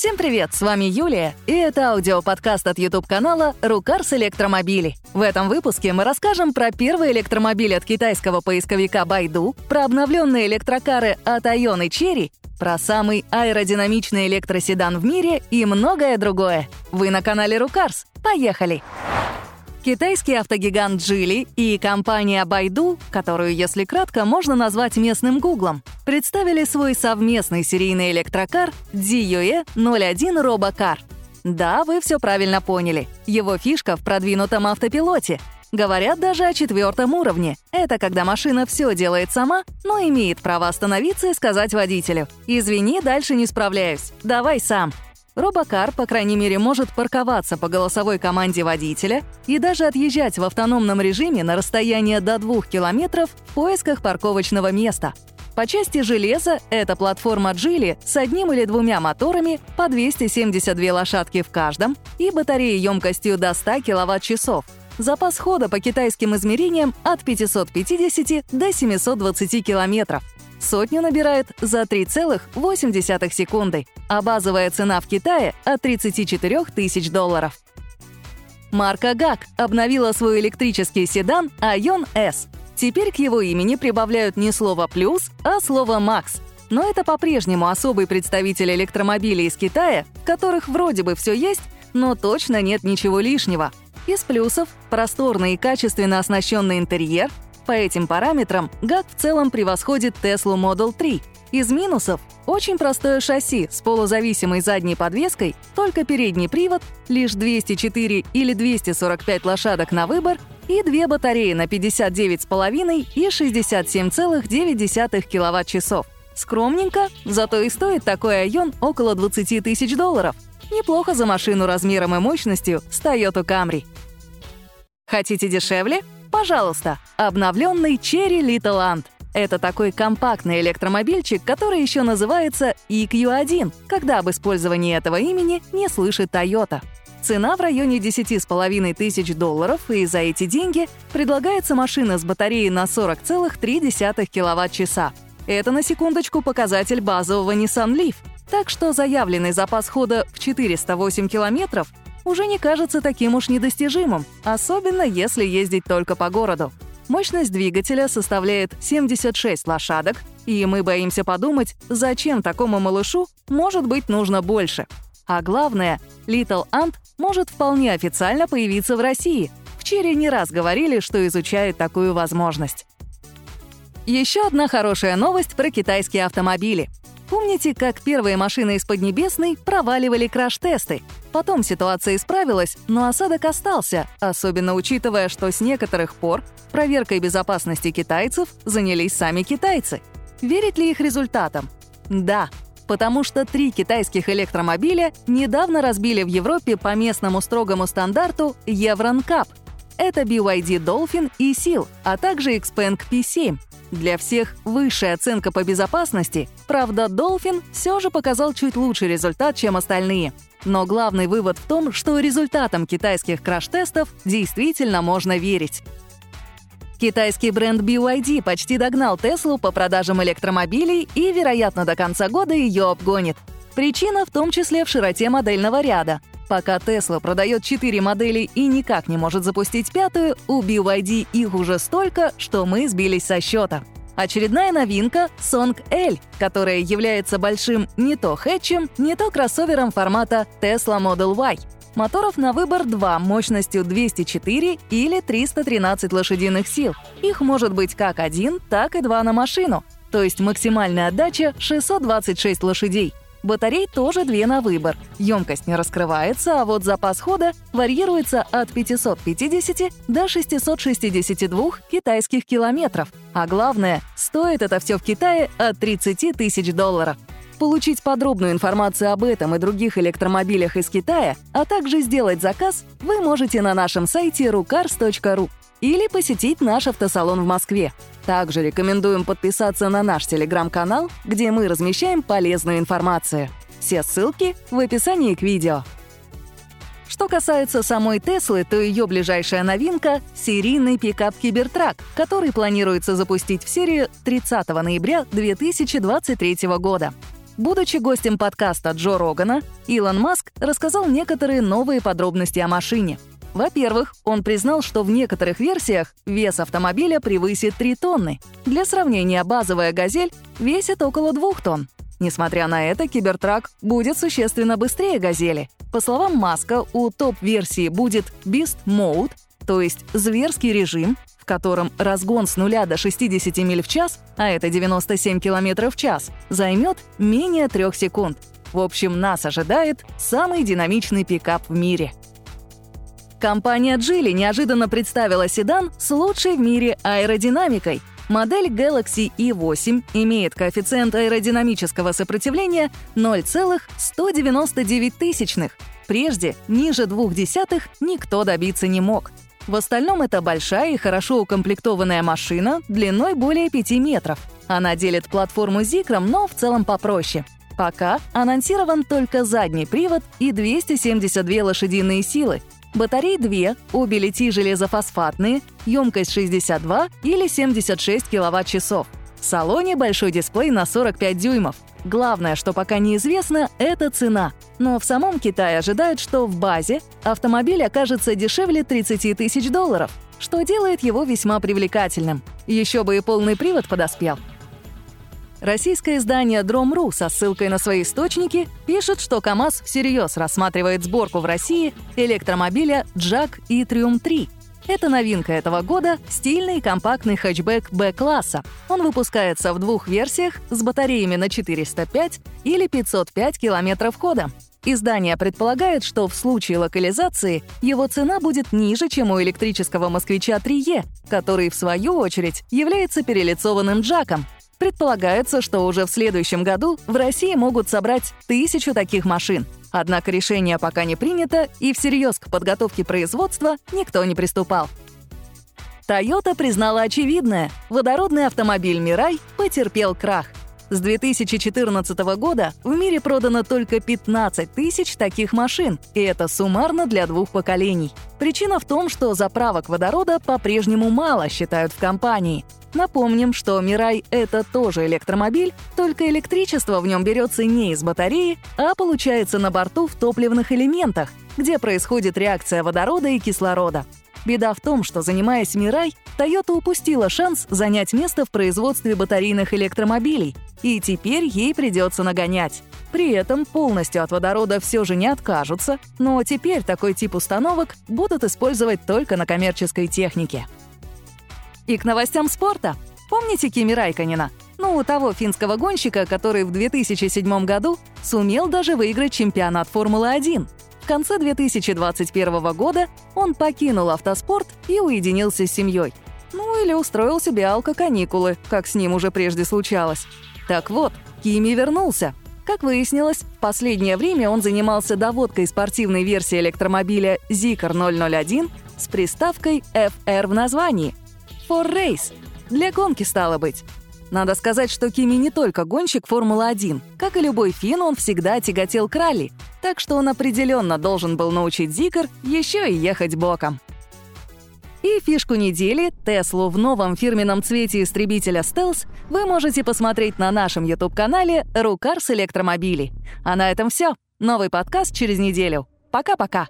Всем привет, с вами Юлия, и это аудиоподкаст от YouTube-канала «Рукарс Электромобили». В этом выпуске мы расскажем про первый электромобиль от китайского поисковика Байду, про обновленные электрокары от Ion и Cherry, про самый аэродинамичный электроседан в мире и многое другое. Вы на канале «Рукарс». Поехали! Китайский автогигант Джили и компания Байду, которую, если кратко, можно назвать местным Гуглом, представили свой совместный серийный электрокар DUE 01 RoboCar. Да, вы все правильно поняли. Его фишка в продвинутом автопилоте. Говорят даже о четвертом уровне. Это когда машина все делает сама, но имеет право остановиться и сказать водителю «Извини, дальше не справляюсь. Давай сам». Робокар, по крайней мере, может парковаться по голосовой команде водителя и даже отъезжать в автономном режиме на расстояние до 2 километров в поисках парковочного места. По части железа это платформа Джили с одним или двумя моторами по 272 лошадки в каждом и батареей емкостью до 100 киловатт-часов. Запас хода по китайским измерениям от 550 до 720 километров. Сотню набирает за 3,8 секунды, а базовая цена в Китае — от 34 тысяч долларов. Марка GAC обновила свой электрический седан Ion S. Теперь к его имени прибавляют не слово «плюс», а слово «макс». Но это по-прежнему особый представитель электромобилей из Китая, в которых вроде бы все есть, но точно нет ничего лишнего. Из плюсов — просторный и качественно оснащенный интерьер — по этим параметрам ГАК в целом превосходит Tesla Model 3. Из минусов — очень простое шасси с полузависимой задней подвеской, только передний привод, лишь 204 или 245 лошадок на выбор и две батареи на 59,5 и 67,9 киловатт-часов. Скромненько, зато и стоит такой Айон около 20 тысяч долларов. Неплохо за машину размером и мощностью с Toyota Camry. Хотите дешевле? Пожалуйста, обновленный Cherry Little Ant. Это такой компактный электромобильчик, который еще называется EQ1, когда об использовании этого имени не слышит Toyota. Цена в районе 10,5 тысяч долларов, и за эти деньги предлагается машина с батареей на 40,3 киловатт-часа. Это, на секундочку, показатель базового Nissan Leaf. Так что заявленный запас хода в 408 километров уже не кажется таким уж недостижимым, особенно если ездить только по городу. Мощность двигателя составляет 76 лошадок, и мы боимся подумать, зачем такому малышу может быть нужно больше. А главное, Little Ant может вполне официально появиться в России. В Черри не раз говорили, что изучают такую возможность. Еще одна хорошая новость про китайские автомобили. Помните, как первые машины из Поднебесной проваливали краш-тесты? Потом ситуация исправилась, но осадок остался, особенно учитывая, что с некоторых пор проверкой безопасности китайцев занялись сами китайцы. Верить ли их результатам? Да, потому что три китайских электромобиля недавно разбили в Европе по местному строгому стандарту Евронкап. Это BYD Dolphin и Seal, а также Xpeng P7. Для всех высшая оценка по безопасности, правда, Dolphin все же показал чуть лучший результат, чем остальные. Но главный вывод в том, что результатам китайских краш-тестов действительно можно верить. Китайский бренд BYD почти догнал Теслу по продажам электромобилей и, вероятно, до конца года ее обгонит. Причина в том числе в широте модельного ряда. Пока Tesla продает 4 модели и никак не может запустить пятую, у BYD их уже столько, что мы сбились со счета. Очередная новинка — Song L, которая является большим не то хэтчем, не то кроссовером формата Tesla Model Y. Моторов на выбор два мощностью 204 или 313 лошадиных сил. Их может быть как один, так и два на машину. То есть максимальная отдача — 626 лошадей. Батарей тоже две на выбор. Емкость не раскрывается, а вот запас хода варьируется от 550 до 662 китайских километров. А главное, стоит это все в Китае от 30 тысяч долларов. Получить подробную информацию об этом и других электромобилях из Китая, а также сделать заказ, вы можете на нашем сайте rucars.ru или посетить наш автосалон в Москве. Также рекомендуем подписаться на наш телеграм-канал, где мы размещаем полезную информацию. Все ссылки в описании к видео. Что касается самой Теслы, то ее ближайшая новинка — серийный пикап Кибертрак, который планируется запустить в серию 30 ноября 2023 года. Будучи гостем подкаста Джо Рогана, Илон Маск рассказал некоторые новые подробности о машине. Во-первых, он признал, что в некоторых версиях вес автомобиля превысит 3 тонны. Для сравнения, базовая «Газель» весит около 2 тонн. Несмотря на это, Кибертрак будет существенно быстрее «Газели». По словам Маска, у топ-версии будет Beast Mode, то есть зверский режим, в котором разгон с нуля до 60 миль в час, а это 97 км в час, займет менее 3 секунд. В общем, нас ожидает самый динамичный пикап в мире. Компания Geely неожиданно представила седан с лучшей в мире аэродинамикой. Модель Galaxy E8 имеет коэффициент аэродинамического сопротивления 0,199 тысячных. Прежде ниже двух десятых никто добиться не мог. В остальном это большая и хорошо укомплектованная машина длиной более 5 метров. Она делит платформу Зикром, но в целом попроще. Пока анонсирован только задний привод и 272 лошадиные силы. Батарей 2, обе литии железофосфатные, емкость 62 или 76 киловатт-часов. В салоне большой дисплей на 45 дюймов. Главное, что пока неизвестно, это цена. Но в самом Китае ожидают, что в базе автомобиль окажется дешевле 30 тысяч долларов, что делает его весьма привлекательным. Еще бы и полный привод подоспел. Российское издание Drom.ru со ссылкой на свои источники пишет, что КАМАЗ всерьез рассматривает сборку в России электромобиля Джак и Triumph 3 это новинка этого года — стильный компактный хэтчбэк Б-класса. Он выпускается в двух версиях с батареями на 405 или 505 километров хода. Издание предполагает, что в случае локализации его цена будет ниже, чем у электрического «Москвича 3Е», который, в свою очередь, является перелицованным джаком. Предполагается, что уже в следующем году в России могут собрать тысячу таких машин — Однако решение пока не принято, и всерьез к подготовке производства никто не приступал. Toyota признала очевидное – водородный автомобиль Мирай потерпел крах. С 2014 года в мире продано только 15 тысяч таких машин, и это суммарно для двух поколений. Причина в том, что заправок водорода по-прежнему мало, считают в компании – Напомним, что Мирай — это тоже электромобиль, только электричество в нем берется не из батареи, а получается на борту в топливных элементах, где происходит реакция водорода и кислорода. Беда в том, что, занимаясь Мирай, Toyota упустила шанс занять место в производстве батарейных электромобилей, и теперь ей придется нагонять. При этом полностью от водорода все же не откажутся, но теперь такой тип установок будут использовать только на коммерческой технике. И к новостям спорта. Помните Кими Райканина? Ну, того финского гонщика, который в 2007 году сумел даже выиграть чемпионат Формулы-1. Конце 2021 года он покинул автоспорт и уединился с семьей. Ну или устроил себе алко-каникулы, как с ним уже прежде случалось. Так вот, Кими вернулся. Как выяснилось, в последнее время он занимался доводкой спортивной версии электромобиля Zikr 001 с приставкой FR в названии — for Race. Для гонки, стало быть. Надо сказать, что Кими не только гонщик Формулы-1. Как и любой фин, он всегда тяготел к ралли. Так что он определенно должен был научить Зикр еще и ехать боком. И фишку недели, Теслу в новом фирменном цвете истребителя Stealth, вы можете посмотреть на нашем YouTube-канале «Рукарс Электромобили». А на этом все. Новый подкаст через неделю. Пока-пока.